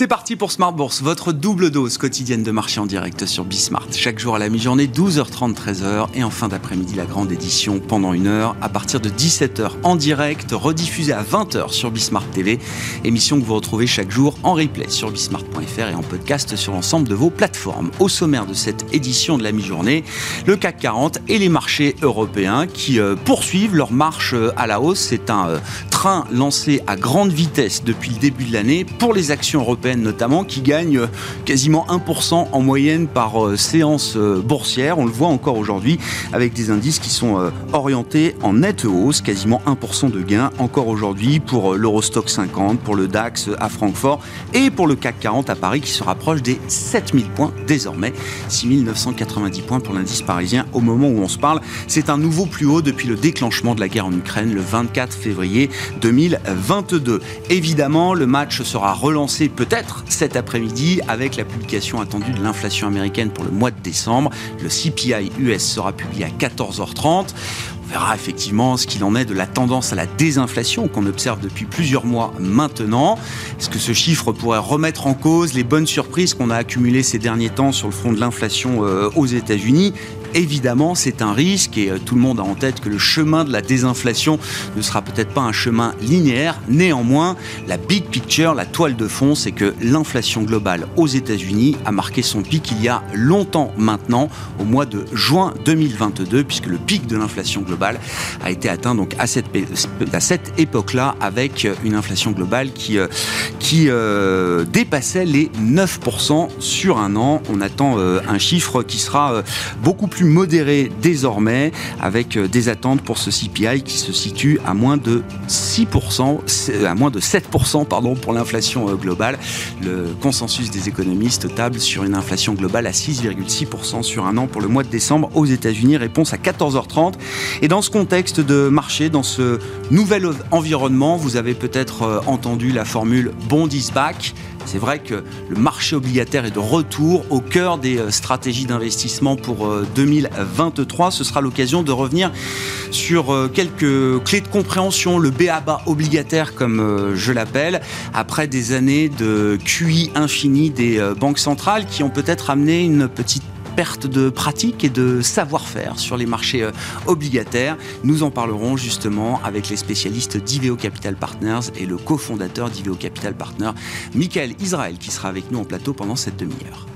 C'est parti pour Smart Bourse, votre double dose quotidienne de marché en direct sur Bismart. Chaque jour à la mi-journée, 12h30, 13h et en fin d'après-midi, la grande édition pendant une heure à partir de 17h en direct, rediffusée à 20h sur Bismart TV. Émission que vous retrouvez chaque jour en replay sur bismart.fr et en podcast sur l'ensemble de vos plateformes. Au sommaire de cette édition de la mi-journée, le CAC 40 et les marchés européens qui euh, poursuivent leur marche euh, à la hausse. C'est un euh, train lancé à grande vitesse depuis le début de l'année pour les actions européennes notamment, qui gagne quasiment 1% en moyenne par euh, séance euh, boursière. On le voit encore aujourd'hui avec des indices qui sont euh, orientés en nette hausse, quasiment 1% de gain encore aujourd'hui pour l'Eurostock 50, pour le DAX à Francfort et pour le CAC 40 à Paris qui se rapproche des 7000 points désormais, 6990 points pour l'indice parisien au moment où on se parle. C'est un nouveau plus haut depuis le déclenchement de la guerre en Ukraine le 24 février 2022. Évidemment, le match sera relancé peut cet après-midi avec la publication attendue de l'inflation américaine pour le mois de décembre. Le CPI US sera publié à 14h30 On verra effectivement ce qu'il en est de la tendance à la désinflation qu'on observe depuis plusieurs mois maintenant. Est-ce que ce chiffre pourrait remettre en cause les bonnes surprises qu'on a accumulées ces derniers temps sur le front de l'inflation euh, aux États-Unis? Évidemment, c'est un risque et euh, tout le monde a en tête que le chemin de la désinflation ne sera peut-être pas un chemin linéaire. Néanmoins, la big picture, la toile de fond, c'est que l'inflation globale aux États-Unis a marqué son pic il y a longtemps maintenant, au mois de juin 2022, puisque le pic de l'inflation globale a été atteint donc à cette, à cette époque-là avec une inflation globale qui, euh, qui euh, dépassait les 9% sur un an. On attend un chiffre qui sera beaucoup plus modéré désormais, avec euh, des attentes pour ce CPI qui se situe à moins de 6%, à moins de 7% pardon, pour l'inflation euh, globale. Le consensus des économistes table sur une inflation globale à 6,6% sur un an pour le mois de décembre aux États-Unis. Réponse à 14h30. Et dans ce contexte de marché, dans ce nouvel environnement, vous avez peut-être euh, entendu la formule Bond is back. C'est vrai que le marché obligataire est de retour au cœur des euh, stratégies d'investissement pour 2023. Euh, Ce sera l'occasion de revenir sur euh, quelques clés de compréhension, le BABA obligataire comme je l'appelle, après des années de QI infini des banques centrales qui ont peut-être amené une petite de pratique et de savoir-faire sur les marchés euh, obligataires. Nous en parlerons justement avec les spécialistes d'Iveo Capital Partners et le cofondateur d'Iveo Capital Partners, Michael Israël, qui sera avec nous en plateau pendant cette demi-heure.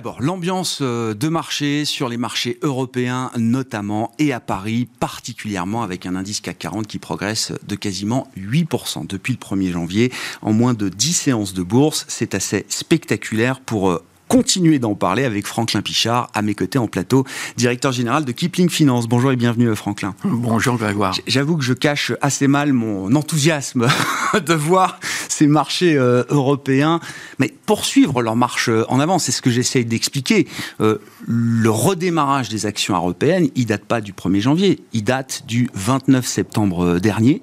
D'abord, l'ambiance euh, de marché sur les marchés européens notamment et à Paris particulièrement avec un indice CAC 40 qui progresse de quasiment 8% depuis le 1er janvier en moins de 10 séances de bourse. C'est assez spectaculaire pour euh, continuer d'en parler avec Franklin Pichard, à mes côtés en plateau, directeur général de Kipling Finance. Bonjour et bienvenue euh, Franklin. Bonjour Grégoire. J'avoue que je cache assez mal mon enthousiasme de voir ces marchés euh, européens, mais poursuivre leur marche euh, en avant, c'est ce que j'essaye d'expliquer. le redémarrage des actions européennes, il date pas du 1er janvier, il date du 29 septembre dernier,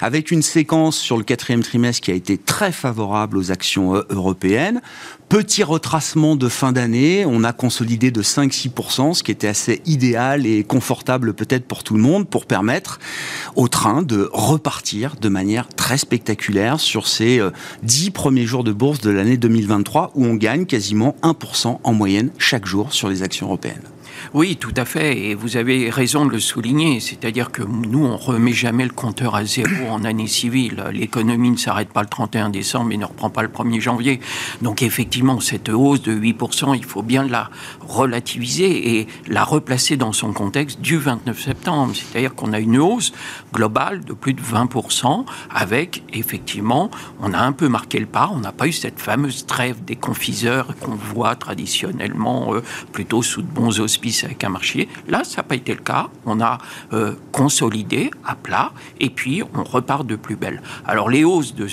avec une séquence sur le quatrième trimestre qui a été très favorable aux actions européennes. Petit retracement de fin d'année, on a consolidé de 5-6%, ce qui était assez idéal et confortable peut-être pour tout le monde, pour permettre au train de repartir de manière très spectaculaire sur ces 10 euh, premiers jours de bourse de l'année 2023, où on gagne quasiment 1% en moyenne chaque jour sur les actions européennes. Oui, tout à fait. Et vous avez raison de le souligner. C'est-à-dire que nous, on remet jamais le compteur à zéro en année civile. L'économie ne s'arrête pas le 31 décembre et ne reprend pas le 1er janvier. Donc effectivement, cette hausse de 8%, il faut bien la relativiser et la replacer dans son contexte du 29 septembre. C'est-à-dire qu'on a une hausse globale de plus de 20% avec, effectivement, on a un peu marqué le pas. On n'a pas eu cette fameuse trêve des confiseurs qu'on voit traditionnellement euh, plutôt sous de bons auspices avec un marché. Là, ça n'a pas été le cas. On a euh, consolidé à plat et puis on repart de plus belle. Alors les hausses de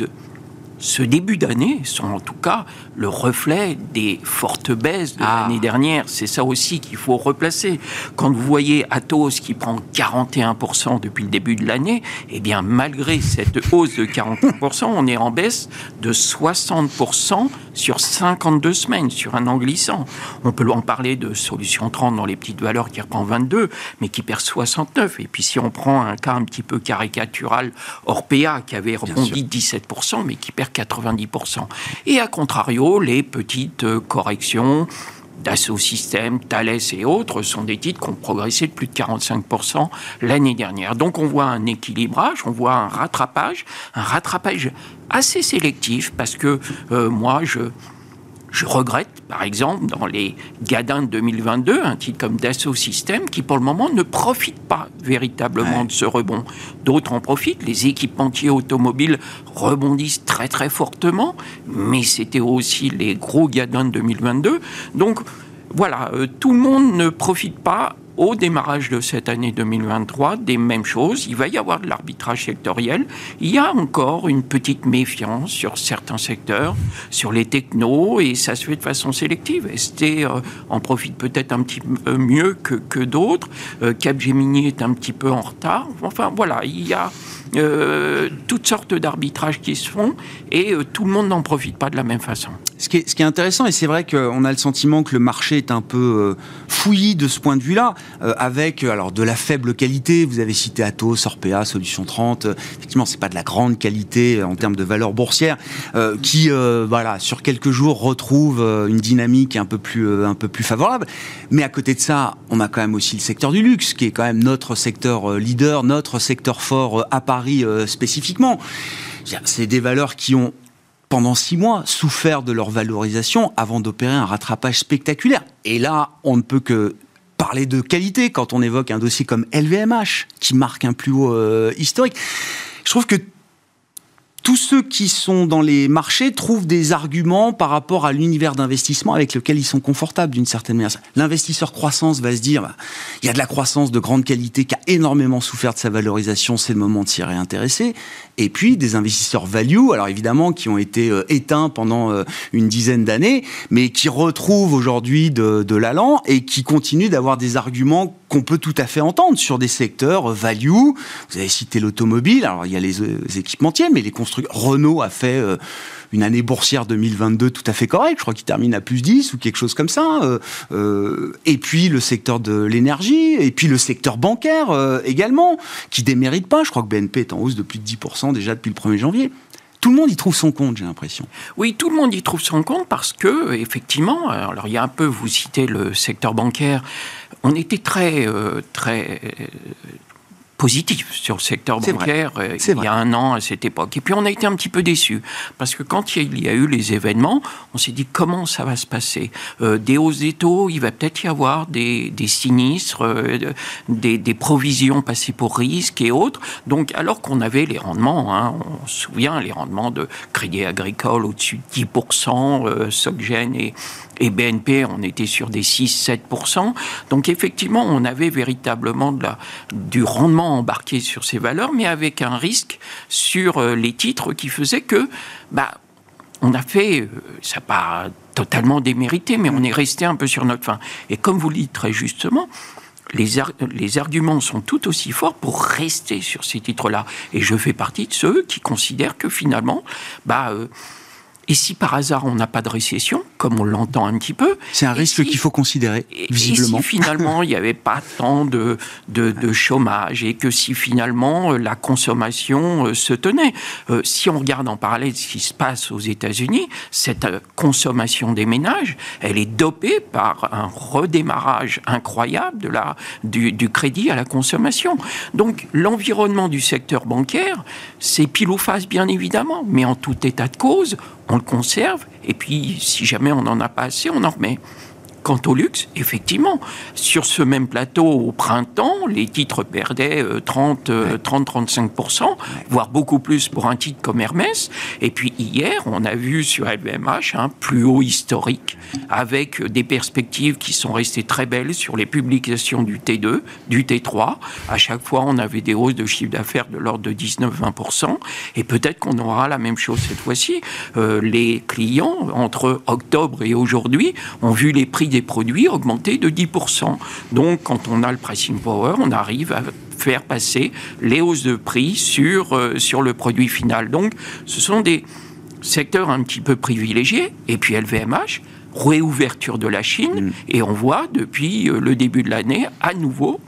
ce début d'année sont en tout cas le reflet des fortes baisses de Ah. l'année dernière. C'est ça aussi qu'il faut replacer. Quand vous voyez Atos qui prend 41% depuis le début de l'année, eh bien, malgré cette hausse de 41%, on est en baisse de 60% sur 52 semaines, sur un an glissant. On peut en parler de Solution 30 dans les petites valeurs qui reprend 22, mais qui perd 69. Et puis si on prend un cas un petit peu caricatural, Orpea, qui avait rebondi 17%, mais qui perd 90%. Et à contrario, les petites euh, corrections, Dassault Systèmes, Thales et autres sont des titres qui ont progressé de plus de 45% l'année dernière. Donc on voit un équilibrage, on voit un rattrapage, un rattrapage assez sélectif parce que euh, moi je je regrette, par exemple, dans les Gadins de 2022, un titre comme Dassault Systèmes qui, pour le moment, ne profite pas véritablement Ouais. de ce rebond. D'autres en profitent. Les équipementiers automobiles rebondissent très très fortement, mais c'était aussi les gros Gadins de 2022. Donc, voilà, euh, tout le monde ne profite pas au démarrage de cette année 2023 des mêmes choses. Il va y avoir de l'arbitrage sectoriel. Il y a encore une petite méfiance sur certains secteurs, sur les technos, et ça se fait de façon sélective. ST euh, en profite peut-être un petit peu mieux que, que d'autres? Euh, Capgemini est un petit peu en retard. Enfin voilà, il y a euh, toutes sortes d'arbitrages qui se font, et tout le monde n'en profite pas de la même façon. Ce qui, est, intéressant, et c'est vrai qu'on a le sentiment que le marché est un peu euh, fouillis de ce point de vue-là, euh, avec euh, alors de la faible qualité. Vous avez cité Atos, Orpea, Solution 30. euh, effectivement, c'est pas de la grande qualité en termes de valeur boursière, qui voilà sur quelques jours retrouve une dynamique un peu plus un peu plus favorable. Mais à côté de ça, on a quand même aussi le secteur du luxe, qui est quand même notre secteur leader, notre secteur fort à Paris spécifiquement. C'est des valeurs qui ont pendant six mois, souffert de leur valorisation avant d'opérer un rattrapage spectaculaire. Et là, on ne peut que parler de qualité quand on évoque un dossier comme LVMH, qui marque un plus haut euh, historique. Je trouve que tous ceux qui sont dans les marchés trouvent des arguments par rapport à l'univers d'investissement avec lequel ils sont confortables d'une certaine manière. L'investisseur croissance va se dire, bah, il y a de la croissance de grande qualité qui a énormément souffert de sa valorisation, c'est le moment de s'y réintéresser. Et puis des investisseurs value, alors évidemment qui ont été euh, éteints pendant euh, une dizaine d'années, mais qui retrouvent aujourd'hui de, de l'allant et qui continuent d'avoir des arguments qu'on peut tout à fait entendre sur des secteurs euh, value. Vous avez cité l'automobile, alors il y a les, euh, équipementiers, mais les constructeurs. Renault a fait euh, une année boursière 2022 tout à fait correcte, je crois qu'il termine à plus 10 ou quelque chose comme ça. et puis le secteur de l'énergie, et puis le secteur bancaire également, qui démérite pas. Je crois que BNP est en hausse de plus de 10% déjà depuis le 1er janvier. Tout le monde y trouve son compte, j'ai l'impression. Oui, tout le monde y trouve son compte parce que, effectivement, alors il y a un peu, vous citez le secteur bancaire, on était très, euh, très euh, positif sur le secteur vrai. bancaire euh, il y a un an à cette époque. Et puis on a été un petit peu déçus parce que quand il y a eu les événements, on s'est dit comment ça va se passer? Euh, des hausses des taux, il va peut-être y avoir des, des sinistres, euh, des, des provisions passées pour risque et autres. Donc alors qu'on avait les rendements, hein, on se souvient les rendements de Crédit Agricole au-dessus de 10%, euh, Soggen et, et BNP, on était sur des 6-7%. Donc effectivement, on avait véritablement du rendement embarqué sur ces valeurs, mais avec un risque sur euh, les titres qui faisait que, bah, on a fait, euh, ça pas totalement démérité, mais on est resté un peu sur notre fin. Et comme vous le dites très justement, les arguments sont tout aussi forts pour rester sur ces titres-là. Et je fais partie de ceux qui considèrent que finalement, bah, euh, et si par hasard on n'a pas de récession, comme on l'entend un petit peu, C'est un risque si- qu'il faut considérer, visiblement. et si finalement il n'y avait pas tant de, de, de chômage et que si finalement euh, la consommation euh, se tenait, Euh, si on regarde en parallèle ce qui se passe aux États-Unis, cette consommation des ménages, elle est dopée par un redémarrage incroyable de la, du, du crédit à la consommation. Donc l'environnement du secteur bancaire, c'est pile ou face bien évidemment, mais en tout état de cause, on le conserve et puis si jamais on n'en a pas assez, on en remet. Quant au luxe, effectivement, sur ce même plateau au printemps, les titres perdaient 30, 30-35%, voire beaucoup plus pour un titre comme Hermès. Et puis hier, on a vu sur LVMH un plus haut historique, avec des perspectives qui sont restées très belles sur les publications du T2, du T3. À chaque fois, on avait des hausses de chiffre d'affaires de l'ordre de 19-20%. Et peut-être qu'on aura la même chose cette fois-ci. Euh, les clients, entre octobre et aujourd'hui, ont vu les prix des produits augmenter de 10%. Donc, quand on a le pricing power, on arrive à faire passer les hausses de prix sur, euh, sur le produit final. Donc, ce sont des secteurs un petit peu privilégiés. Et puis LVMH, réouverture de la Chine, mm. et on voit depuis euh, le début de l'année à nouveau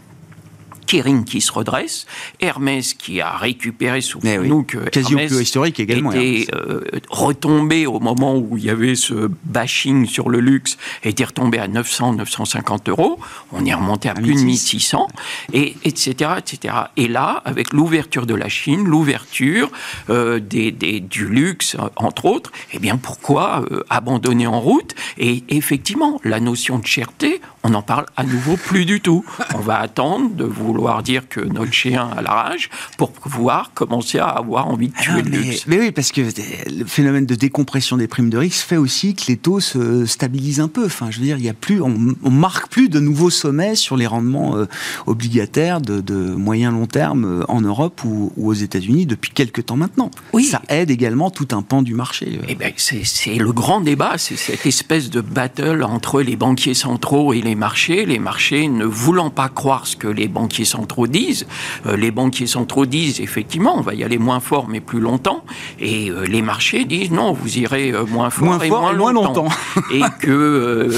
Kering qui se redresse, Hermès qui a récupéré, sous eh nous que quasi au plus historique également, était euh, retombé au moment où il y avait ce bashing sur le luxe, était retombé à 900, 950 euros. On est remonté à plus de 1600, et etc., etc. Et là, avec l'ouverture de la Chine, l'ouverture euh, des, des, du luxe, entre autres, eh bien pourquoi euh, abandonner en route? Et effectivement, la notion de cherté, on n'en parle à nouveau plus du tout. On va attendre de vouloir dire que notre chien a la rage pour pouvoir commencer à avoir envie de tuer ah le luxe. Mais oui, parce que le phénomène de décompression des primes de risque fait aussi que les taux se stabilisent un peu. Enfin, je veux dire, il y a plus, on, on marque plus de nouveaux sommets sur les rendements euh, obligataires de, de, moyen long terme euh, en Europe ou, aux États-Unis depuis quelques temps maintenant. Oui. Ça aide également tout un pan du marché. Euh. Eh ben, c'est le grand débat, c'est cette espèce de battle entre les banquiers centraux et les marchés, les marchés ne voulant pas croire ce que les banquiers centraux disent. Euh, les banquiers centraux disent effectivement, on va y aller moins fort mais plus longtemps, et euh, les marchés disent non, vous irez euh, moins fort et, moins, longtemps. et que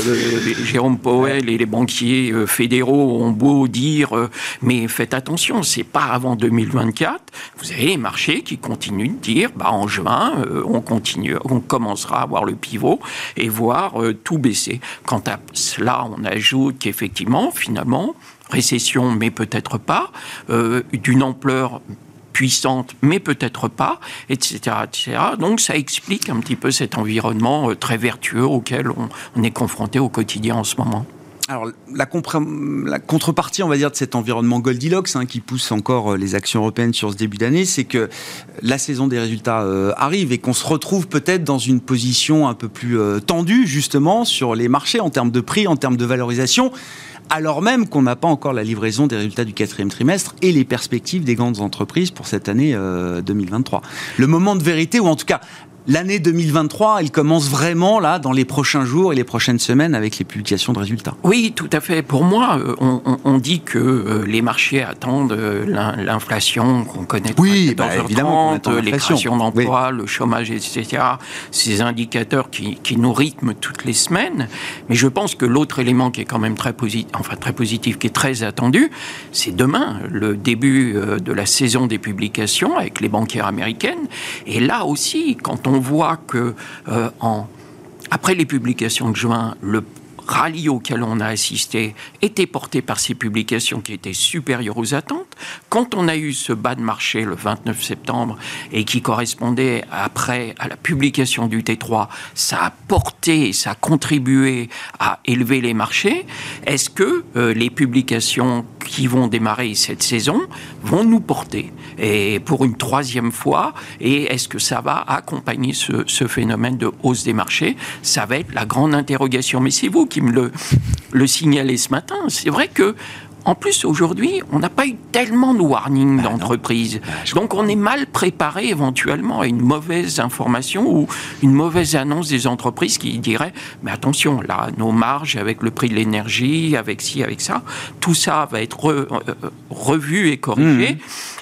Jérôme Powell et les banquiers fédéraux ont beau dire mais faites attention, c'est pas avant 2024. Vous avez les marchés qui continuent de dire bah en juin on continue, on commencera à voir le pivot et voir tout baisser. Quant à cela, on a qu'effectivement, finalement, récession, mais peut-être pas, euh, d'une ampleur puissante, mais peut-être pas, etc., etc. Donc ça explique un petit peu cet environnement euh, très vertueux auquel on est confronté au quotidien en ce moment. Alors, la, contrepartie, on va dire, de cet environnement Goldilocks hein, qui pousse encore euh, les actions européennes sur ce début d'année, c'est que la saison des résultats arrive et qu'on se retrouve peut-être dans une position un peu plus tendue, justement, sur les marchés en termes de prix, en termes de valorisation alors même qu'on n'a pas encore la livraison des résultats du quatrième trimestre et les perspectives des grandes entreprises pour cette année 2023. Le moment de vérité, ou en tout cas l'année 2023, elle commence vraiment là dans les prochains jours et les prochaines semaines avec les publications de résultats. Oui, tout à fait. Pour moi, euh, on, dit que euh, les marchés attendent euh, l'inflation qu'on connaît oui, bah, évidemment, les créations d'emplois, le chômage, etc. Ces indicateurs qui, qui, nous rythment toutes les semaines. Mais je pense que l'autre élément qui est quand même très positif, enfin très positif, qui est très attendu, c'est demain, le début de la saison des publications avec les banquières américaines. Et là aussi, quand on on voit que euh, après les publications de juin, le rallye auquel on a assisté était porté par ces publications qui étaient supérieures aux attentes. Quand on a eu ce bas de marché le 29 septembre et qui correspondait après à la publication du T3, ça a porté, ça a contribué à élever les marchés. Est-ce que euh, les publications qui vont démarrer cette saison vont nous porter et pour une troisième fois et est-ce que ça va accompagner ce, phénomène de hausse des marchés? Ça va être la grande interrogation. Mais c'est vous qui me le, le signalez ce matin. C'est vrai que en plus, aujourd'hui, on n'a pas eu tellement de warnings bah d'entreprise. Bah, Donc, on est mal préparé éventuellement à une mauvaise information ou une mauvaise annonce des entreprises qui diraient Mais attention, là, nos marges avec le prix de l'énergie, avec ci, avec ça, tout ça va être euh, revu et corrigé. Mmh.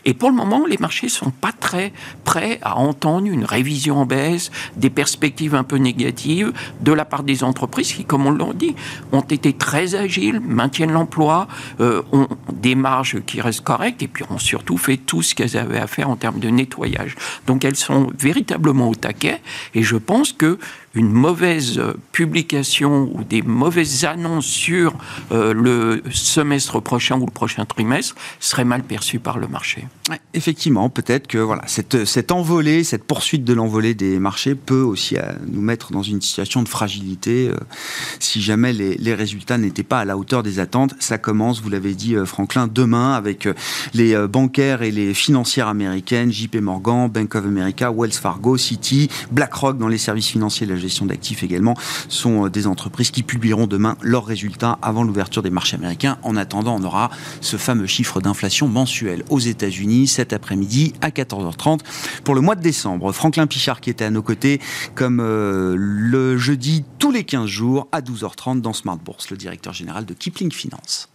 Et pour le moment, les marchés sont pas très prêts à entendre une révision en baisse, des perspectives un peu négatives de la part des entreprises qui, comme on l'a dit, ont été très agiles, maintiennent l'emploi, euh, ont des marges qui restent correctes et puis ont surtout fait tout ce qu'elles avaient à faire en termes de nettoyage. Donc elles sont véritablement au taquet et je pense que une mauvaise publication ou des mauvaises annonces sur le semestre prochain ou le prochain trimestre serait mal perçu par le marché. effectivement, peut-être que voilà, cette, cette envolée, cette poursuite de l'envolée des marchés peut aussi nous mettre dans une situation de fragilité si jamais les, résultats n'étaient pas à la hauteur des attentes. Ça commence, vous l'avez dit Franklin, demain avec les bancaires et les financières américaines, JP Morgan, Bank of America, Wells Fargo, Citi, BlackRock dans les services financiers et la gestion d'actifs également, sont euh, des entreprises qui publieront demain leurs résultats avant l'ouverture des marchés américains. En attendant, on aura ce fameux chiffre d'inflation mensuel aux États-Unis cet après-midi à 14h30 pour le mois de décembre. Franklin Pichard qui était à nos côtés comme euh, le jeudi tous les 15 jours à 12h30 dans Smart Bourse, le directeur général de Kipling Finance.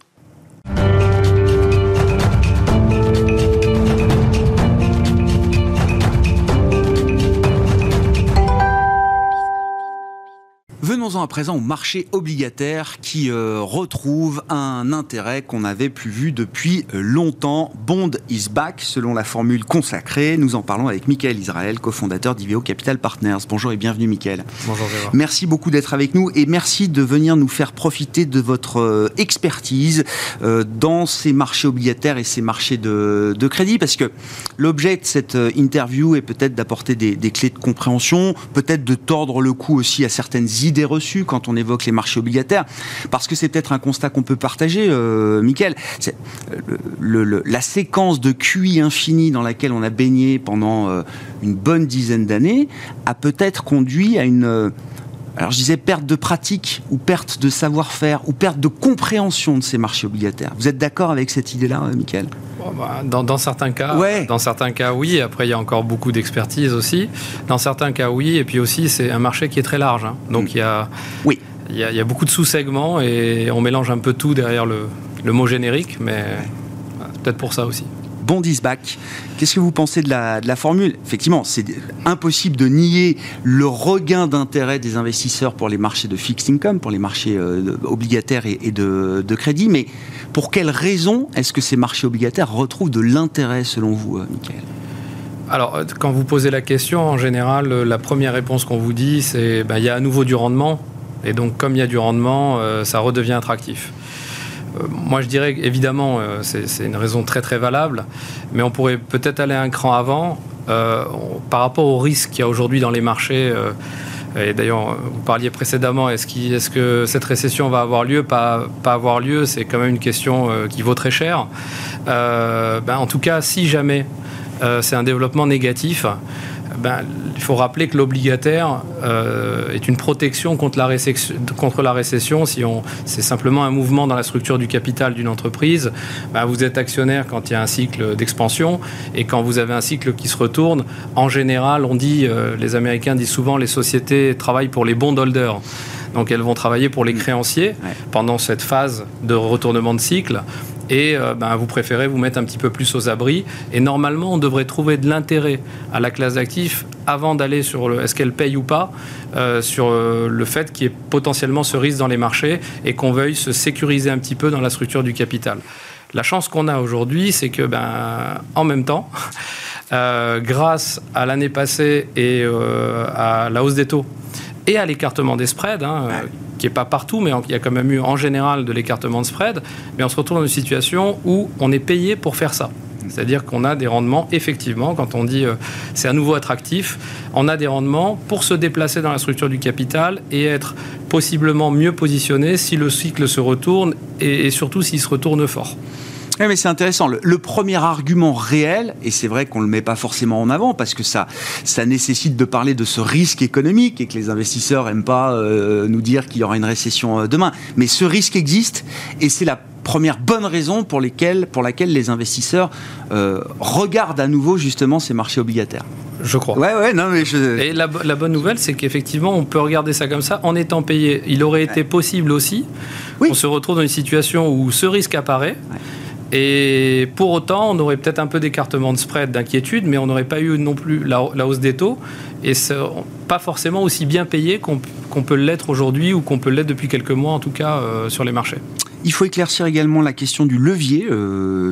Venons-en à présent au marché obligataire qui euh, retrouve un intérêt qu'on avait plus vu depuis euh, longtemps. Bond is back, selon la formule consacrée. Nous en parlons avec Michael Israël, cofondateur d'Iveo Capital Partners. Bonjour et bienvenue, Michael. Bonjour, Merci beaucoup d'être avec nous et merci de venir nous faire profiter de votre euh, expertise dans ces marchés obligataires et ces marchés de, crédit parce que l'objet de cette interview est peut-être d'apporter des, des clés de compréhension, peut-être de tordre le cou aussi à certaines idées idées reçues quand on évoque les marchés obligataires, parce que c'est peut-être un constat qu'on peut partager, euh. Euh, la séquence de QI infini dans laquelle on a baigné pendant euh, une bonne dizaine d'années a peut-être conduit à une... Euh, alors je disais perte de pratique ou perte de savoir-faire ou perte de compréhension de ces marchés obligataires. Vous êtes d'accord avec cette idée-là, Michael? Bah, dans, certains cas, dans certains cas, oui. Après, il y a encore beaucoup d'expertise aussi. Dans certains cas, oui. Et puis aussi, c'est un marché qui est très large. Hein. Donc, mm. il y a, oui. il y, a, beaucoup de sous-segments et on mélange un peu tout derrière le, mot générique, mais peut-être pour ça aussi. Bondisback. Qu'est-ce que vous pensez de la, formule? Effectivement, c'est impossible de nier le regain d'intérêt des investisseurs pour les marchés de fixed income, pour les marchés euh, obligataires et, de, crédit, mais pour quelles raisons est-ce que ces marchés obligataires retrouvent de l'intérêt selon vous, euh, Michael? Alors, euh, quand vous posez la question, en général, la première réponse qu'on vous dit, c'est ben, il y a à nouveau du rendement. Et donc, comme il y a du rendement, ça redevient attractif. Euh, moi, je dirais évidemment, euh, c'est une raison très très valable, mais on pourrait peut-être aller un cran avant euh, par rapport au risque qu'il y a aujourd'hui dans les marchés. et d'ailleurs, vous parliez précédemment, est-ce que cette récession va avoir lieu Pas, pas avoir lieu, c'est quand même une question qui vaut très cher. Ben, en tout cas, si jamais c'est un développement négatif, ben, il faut rappeler que l'obligataire euh, est une protection contre la, contre la récession. Si on, c'est simplement un mouvement dans la structure du capital d'une entreprise, ben, vous êtes actionnaire quand il y a un cycle d'expansion et quand vous avez un cycle qui se retourne. En général, on dit, euh, les Américains disent souvent, les sociétés travaillent pour les bondholders. Donc elles vont travailler pour les mm. créanciers pendant cette phase de retournement de cycle et euh, ben, vous préférez vous mettre un petit peu plus aux abris. Et normalement, on devrait trouver de l'intérêt à la classe d'actifs avant d'aller sur le est-ce qu'elle paye ou pas, euh, sur euh, le fait qu'il y ait potentiellement ce risque dans les marchés et qu'on veuille se sécuriser un petit peu dans la structure du capital. La chance qu'on a aujourd'hui, c'est que, ben, en même temps, grâce à l'année passée et à la hausse des taux et à l'écartement des spreads, hein, qui n'est pas partout, mais il y a quand même eu en général de l'écartement de spread, mais on se retrouve dans une situation où on est payé pour faire ça. C'est-à-dire qu'on a des rendements, effectivement, quand on dit euh, c'est à nouveau attractif, on a des rendements pour se déplacer dans la structure du capital et être possiblement mieux positionné si le cycle se retourne et surtout s'il se retourne fort. Oui, mais c'est intéressant. Le, premier argument réel, et c'est vrai qu'on ne le met pas forcément en avant parce que ça, ça nécessite de parler de ce risque économique et que les investisseurs n'aiment pas euh, nous dire qu'il y aura une récession euh, demain. Mais ce risque existe et c'est la première bonne raison pour, lesquelles, pour laquelle les investisseurs euh, regardent à nouveau justement ces marchés obligataires. Je crois. Ouais, ouais, non, mais Et la, bonne nouvelle, c'est qu'effectivement, on peut regarder ça comme ça en étant payé. Il aurait été possible aussi oui. qu'on se retrouve dans une situation où ce risque apparaît. Et pour autant, on aurait peut-être un peu d'écartement de spread, d'inquiétude, mais on n'aurait pas eu non plus la, hausse des taux et pas forcément aussi bien payé qu'on peut l'être aujourd'hui ou qu'on peut l'être depuis quelques mois, en tout cas, euh, sur les marchés. Il faut éclaircir également la question du levier, euh.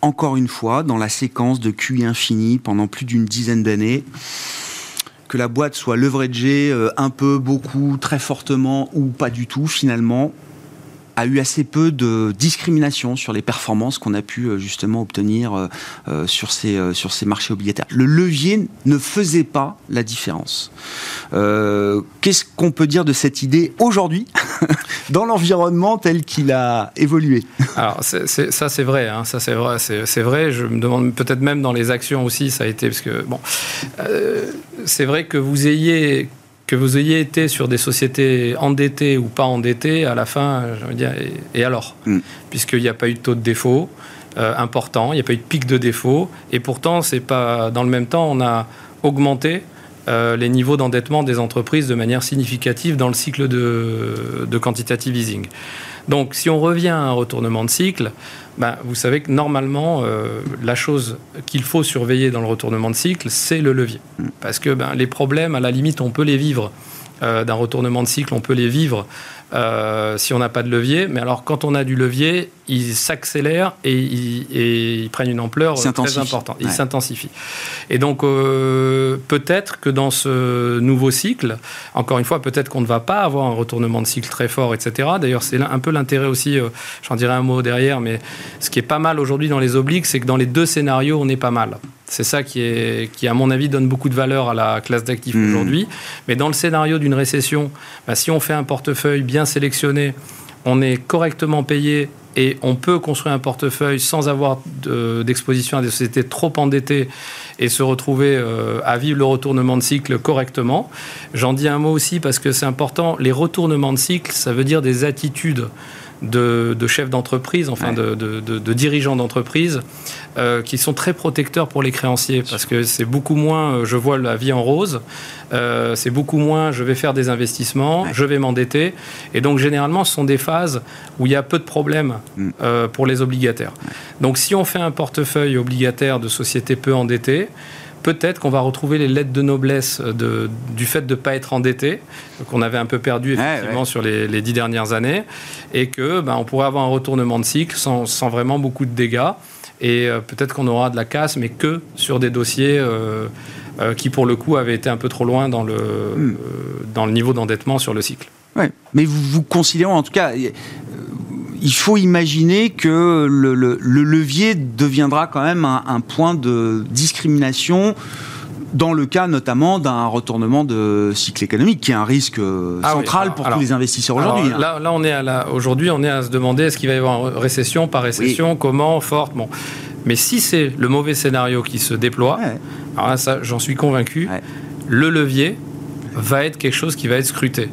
Encore une fois, dans la séquence de QI infini pendant plus d'une dizaine d'années, que la boîte soit leveragée un peu, beaucoup, très fortement ou pas du tout, finalement, a eu assez peu de discrimination sur les performances qu'on a pu euh, justement obtenir euh, euh, sur, ces, sur ces marchés obligataires. Le levier ne faisait pas la différence. Qu'est-ce qu'on peut dire de cette idée aujourd'hui dans l'environnement tel qu'il a évolué? Alors ça c'est vrai, hein, ça c'est vrai, c'est vrai. Je me demande peut-être même dans les actions aussi ça a été parce que bon, c'est vrai que vous ayez que vous ayez été sur des sociétés endettées ou pas endettées, à la fin, je dire, et, alors mm. Puisqu'il n'y a pas eu de taux de défaut euh, important, il n'y a pas eu de pic de défaut, et pourtant, c'est pas dans le même temps, on a augmenté euh, les niveaux d'endettement des entreprises de manière significative dans le cycle de, de quantitative easing. Donc, si on revient à un retournement de cycle, ben, vous savez que normalement, euh, la chose qu'il faut surveiller dans le retournement de cycle, c'est le levier. Parce que ben, les problèmes, à la limite, on peut les vivre. Euh, d'un retournement de cycle, on peut les vivre euh, si on n'a pas de levier. Mais alors, quand on a du levier, ils s'accélèrent et, ils prennent une ampleur très importante. Ils s'intensifient. Et donc, euh, peut-être que dans ce nouveau cycle, encore une fois, peut-être qu'on ne va pas avoir un retournement de cycle très fort, etc. D'ailleurs, c'est un peu l'intérêt aussi, euh, j'en dirai un mot derrière, mais ce qui est pas mal aujourd'hui dans les obliques, c'est que dans les deux scénarios, on est pas mal. C'est ça qui, est, qui, à mon avis, donne beaucoup de valeur à la classe d'actifs mmh. aujourd'hui. Mais dans le scénario d'une récession, bah, si on fait un portefeuille bien sélectionné, on est correctement payé et on peut construire un portefeuille sans avoir d'exposition à des sociétés trop endettées et se retrouver euh, à vivre le retournement de cycle correctement. J'en dis un mot aussi parce que c'est important. Les retournements de cycle, ça veut dire des attitudes de, chefs d'entreprise, enfin de, dirigeants d'entreprise, euh, qui sont très protecteurs pour les créanciers, parce que c'est beaucoup moins euh, je vois la vie en rose, euh, c'est beaucoup moins je vais faire des investissements, je vais m'endetter, et donc généralement ce sont des phases où il y a peu de problèmes mm. pour les obligataires. Donc si on fait un portefeuille obligataire de sociétés peu endettées, peut-être qu'on va retrouver les lettres de noblesse de, du fait de ne pas être endetté, qu'on avait un peu perdu effectivement sur les, dix dernières années, et que ben, on pourrait avoir un retournement de cycle sans, sans vraiment beaucoup de dégâts. Et euh, peut-être qu'on aura de la casse, mais que sur des dossiers euh, euh, qui, pour le coup, avaient été un peu trop loin dans le, hmm. dans le niveau d'endettement sur le cycle. Ouais. Mais vous, vous considérez, en tout cas, il faut imaginer que le, levier deviendra quand même un, point de discrimination dans le cas notamment d'un retournement de cycle économique, qui est un risque euh, ah central pour tous les investisseurs aujourd'hui. Hein. Là, on est à aujourd'hui, on est à se demander est-ce qu'il va y avoir une récession par récession, comment, forte. Bon. Mais si c'est le mauvais scénario qui se déploie, alors ça, j'en suis convaincu, le levier va être quelque chose qui va être scruté.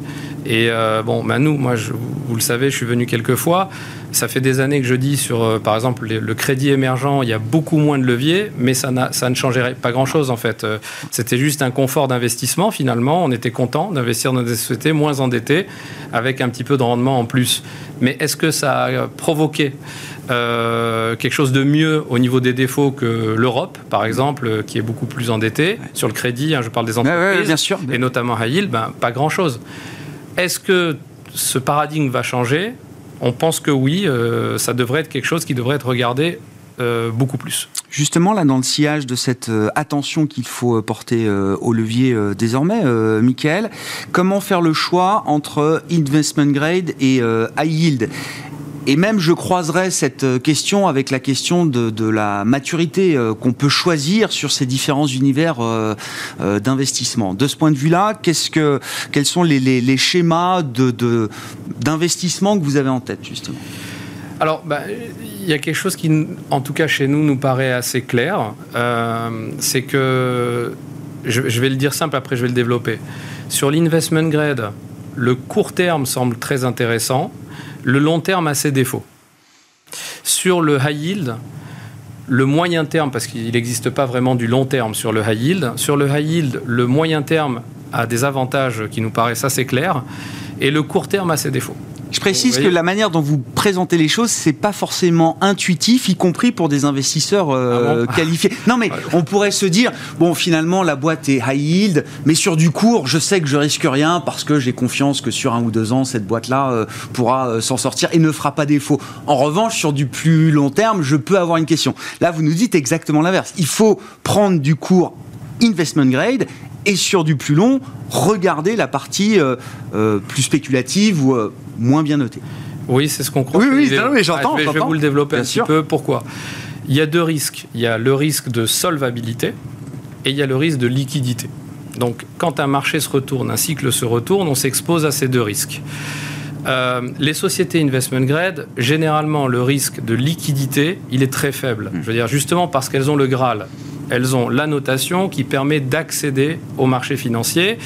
Et euh, bon, ben nous, moi, je, vous le savez, je suis venu quelques fois. Ça fait des années que je dis sur, euh, par exemple, le crédit émergent, il y a beaucoup moins de leviers, mais ça, ça ne changerait pas grand-chose en fait. Euh, c'était juste un confort d'investissement finalement. On était content d'investir dans des sociétés moins endettées avec un petit peu de rendement en plus. Mais est-ce que ça a provoqué quelque chose de mieux au niveau des défauts que l'Europe, par exemple, qui est beaucoup plus endettée? Sur le crédit hein, Je parle des entreprises, bien sûr. et notamment high yield, ben, pas grand-chose. Est-ce que ce paradigme va changer? On pense que oui, euh, ça devrait être quelque chose qui devrait être regardé euh, beaucoup plus. Justement, là, dans le sillage de cette euh, attention qu'il faut porter au levier désormais, Michael, comment faire le choix entre investment grade et high yield? Et même, je croiserais cette euh, question avec la question de, la maturité euh, qu'on peut choisir sur ces différents univers euh, d'investissement. De ce point de vue-là, qu'est-ce que, quels sont les, schémas d'investissement que vous avez en tête, justement? Alors, bah, il y a quelque chose qui, en tout cas chez nous, nous paraît assez clair. c'est que, je, vais le dire simple, après je vais le développer. Sur l'investment grade, le court terme semble très intéressant. Le long terme a ses défauts. Sur le high yield, le moyen terme, parce qu'il n'existe pas vraiment du long terme sur le high yield, sur le high yield, le moyen terme a des avantages qui nous paraissent assez clairs, et le court terme a ses défauts. Je précise que la manière dont vous présentez les choses, c'est pas forcément intuitif, y compris pour des investisseurs euh, ah qualifiés. Non, mais on pourrait se dire, bon, finalement, la boîte est high yield, mais sur du court, je sais que je risque rien parce que j'ai confiance que sur un ou deux ans, cette boîte-là euh, pourra euh, s'en sortir et ne fera pas défaut. En revanche, sur du plus long terme, je peux avoir une question. Là, vous nous dites exactement l'inverse. Il faut prendre du court investment grade et sur du plus long, regardez la partie plus spéculative ou moins bien notée. Oui, c'est ce qu'on croit. Oui, oui, mais j'entends. Ah, je, vais vous le développer un petit peu. Pourquoi? Il y a deux risques. Il y a le risque de solvabilité et il y a le risque de liquidité. Donc, quand un marché se retourne, un cycle se retourne, on s'expose à ces deux risques. Euh, les sociétés investment grade, généralement, le risque de liquidité, il est très faible. Hmm. Je veux dire, justement parce qu'elles ont le Graal. Elles ont la notation qui permet d'accéder au marché financier.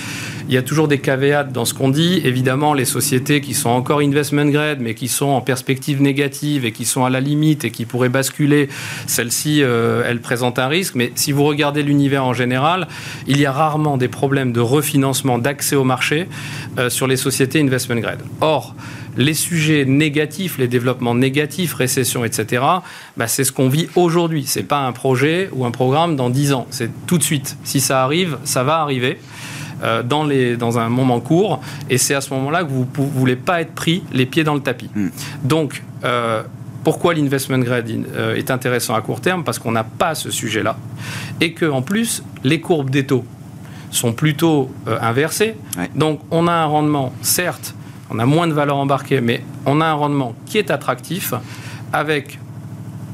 Il y a toujours des caveats dans ce qu'on dit. Évidemment, les sociétés qui sont encore investment grade, mais qui sont en perspective négative et qui sont à la limite et qui pourraient basculer, celles-ci, euh, elles présentent un risque. Mais si vous regardez l'univers en général, il y a rarement des problèmes de refinancement, d'accès au marché euh, sur les sociétés investment grade. Or, les sujets négatifs, les développements négatifs, récession, etc., bah, c'est ce qu'on vit aujourd'hui. Ce n'est pas un projet ou un programme dans 10 ans. C'est tout de suite. Si ça arrive, ça va arriver. Euh, dans, les, dans un moment court. Et c'est à ce moment-là que vous ne voulez pas être pris les pieds dans le tapis. Hmm. Donc, euh, pourquoi l'investment grade euh, est intéressant à court terme? Parce qu'on n'a pas ce sujet-là. Et qu'en plus, les courbes des taux sont plutôt inversées. Donc, on a un rendement, certes, on a moins de valeur embarquée, mais on a un rendement qui est attractif avec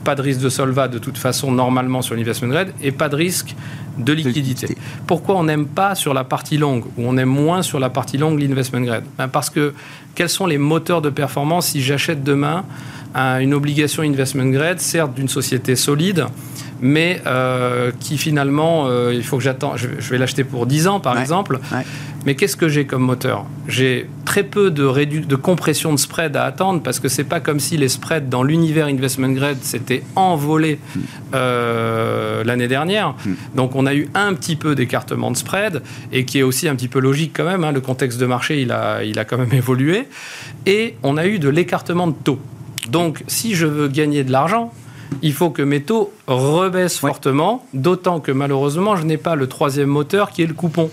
pas de risque de solva de toute façon normalement sur l'investment grade et pas de risque de liquidité. Pourquoi on n'aime pas sur la partie longue ou on aime moins sur la partie longue l'investment grade? Ben Parce que quels sont les moteurs de performance si j'achète demain une obligation investment grade, certes d'une société solide, mais euh, qui finalement, euh, il faut que j'attends, je, vais l'acheter pour 10 ans par exemple. Mais qu'est-ce que j'ai comme moteur? J'ai très peu de, de compression de spread à attendre parce que c'est pas comme si les spreads dans l'univers investment grade s'étaient envolés hmm. euh, l'année dernière. Hmm. Donc on a eu un petit peu d'écartement de spread et qui est aussi un petit peu logique quand même. Hein. Le contexte de marché, il a, il a quand même évolué. Et on a eu de l'écartement de taux. Donc si je veux gagner de l'argent, il faut que mes taux rebaissent fortement, d'autant que malheureusement, je n'ai pas le troisième moteur qui est le coupon.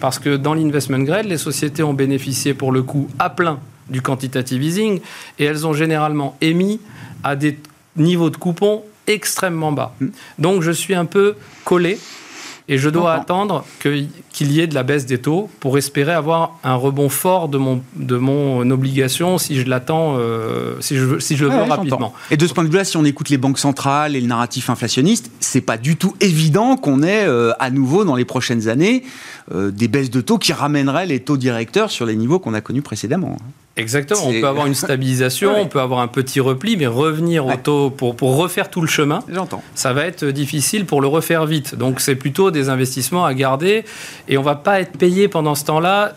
Parce que dans l'investment grade, les sociétés ont bénéficié pour le coup à plein du quantitative easing et elles ont généralement émis à des niveaux de coupons extrêmement bas. Hmm. Donc je suis un peu collé et je dois attendre qu'il y ait de la baisse des taux pour espérer avoir un rebond fort de mon, de mon obligation si je l'attends, euh, si je, si je le veux rapidement. Et de ce point de vue-là, si on écoute les banques centrales et le narratif inflationniste, c'est pas du tout évident qu'on ait euh, à nouveau dans les prochaines années euh, des baisses de taux qui ramèneraient les taux directeurs sur les niveaux qu'on a connus précédemment. Exactement, on peut avoir une stabilisation, on peut avoir un petit repli, mais revenir au taux pour, pour refaire tout le chemin, ça va être difficile pour le refaire vite. Donc c'est plutôt des investissements à garder et on va pas être payé pendant ce temps-là.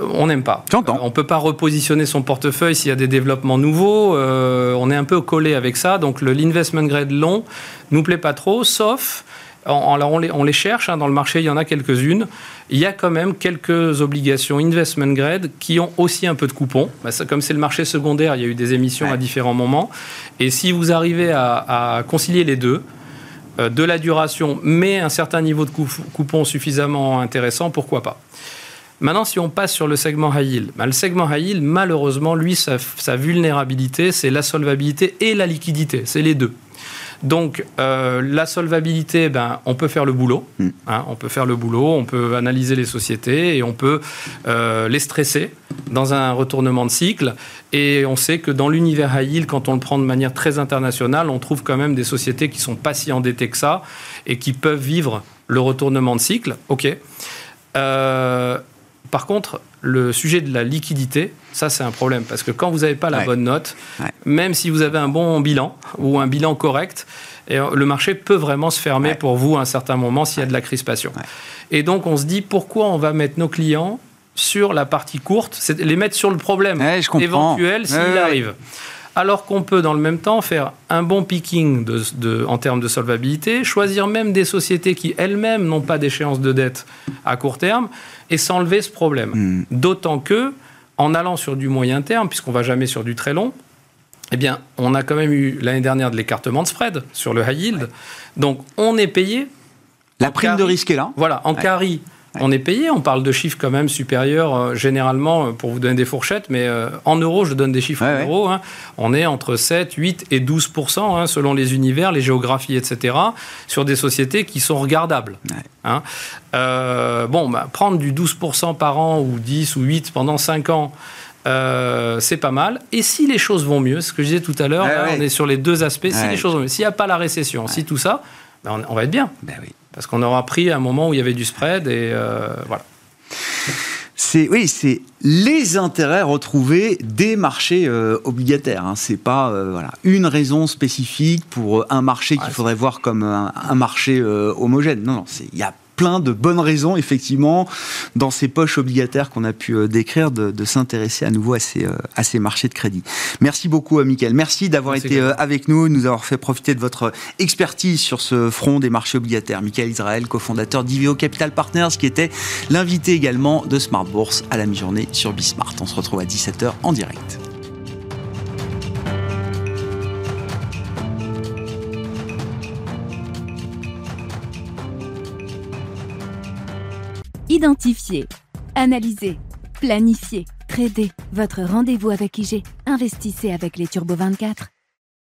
On n'aime pas. J'entends. On ne peut pas repositionner son portefeuille s'il y a des développements nouveaux. Euh, on est un peu collé avec ça. Donc l'investment grade long nous plaît pas trop, sauf alors on les, on les cherche, hein, dans le marché il y en a quelques-unes. Il y a quand même quelques obligations investment grade qui ont aussi un peu de coupons. Bah, comme c'est le marché secondaire, il y a eu des émissions à différents moments. Et si vous arrivez à, concilier les deux, euh, de la duration, mais un certain niveau de coupon suffisamment intéressant, pourquoi pas? Maintenant, si on passe sur le segment high yield, bah, le segment high yield, malheureusement, lui, sa vulnérabilité, c'est la solvabilité et la liquidité. C'est les deux. Donc, euh, la solvabilité, ben, on peut faire le boulot. Hmm. Hein, on peut faire le boulot, on peut analyser les sociétés et on peut euh, les stresser dans un retournement de cycle. Et on sait que dans l'univers high yield, quand on le prend de manière très internationale, on trouve quand même des sociétés qui sont pas si endettées que ça et qui peuvent vivre le retournement de cycle. OK. Euh, par contre, le sujet de la liquidité, ça c'est un problème. Parce que quand vous n'avez pas la bonne note, même si vous avez un bon bilan ou un bilan correct, le marché peut vraiment se fermer pour vous à un certain moment s'il y a de la crispation. Et donc on se dit pourquoi on va mettre nos clients sur la partie courte, les mettre sur le problème éventuel s'il arrive alors qu'on peut dans le même temps faire un bon picking en termes de solvabilité, choisir même des sociétés qui elles-mêmes n'ont pas d'échéance de dette à court terme et s'enlever ce problème. Hmm. D'autant que, en allant sur du moyen terme, puisqu'on va jamais sur du très long, eh bien, on a quand même eu l'année dernière de l'écartement de spread sur le high yield. Donc, on est payé. La prime de risque est là. Voilà, en carry On est payé, on parle de chiffres quand même supérieurs, euh, généralement, pour vous donner des fourchettes, mais en euros, je donne des chiffres en euros, hein. on est entre 7, 8 et 12% hein, selon les univers, les géographies, etc., sur des sociétés qui sont regardables. Hein. bon, bah, prendre du 12% par an ou 10 ou 8 pendant 5 ans, euh, c'est pas mal. Et si les choses vont mieux, ce que je disais tout à l'heure, on est sur les deux aspects. Si les choses vont mieux, s'il n'y a pas la récession, si tout ça, ben, on, va être bien. Ben Parce qu'on aura pris un moment où il y avait du spread et euh, voilà. C'est oui, c'est les intérêts retrouvés des marchés euh, obligataires. Hein. C'est pas voilà une raison spécifique pour un marché qu'il faudrait voir comme un, marché homogène. Non, non, il y a plein de bonnes raisons, effectivement, dans ces poches obligataires qu'on a pu euh, décrire, de, s'intéresser à nouveau à ces, euh, à ces marchés de crédit. Merci beaucoup, Michael. Merci d'avoir été euh, avec nous, de nous avoir fait profiter de votre expertise sur ce front des marchés obligataires. Michael Israël, cofondateur d'Iveo Capital Partners, qui était l'invité également de Smart Bourse à la mi-journée sur Bismart. On se retrouve à 17h en direct. Identifier, analyser, planifier, trader. Votre rendez-vous avec IG. Investissez avec les Turbo 24.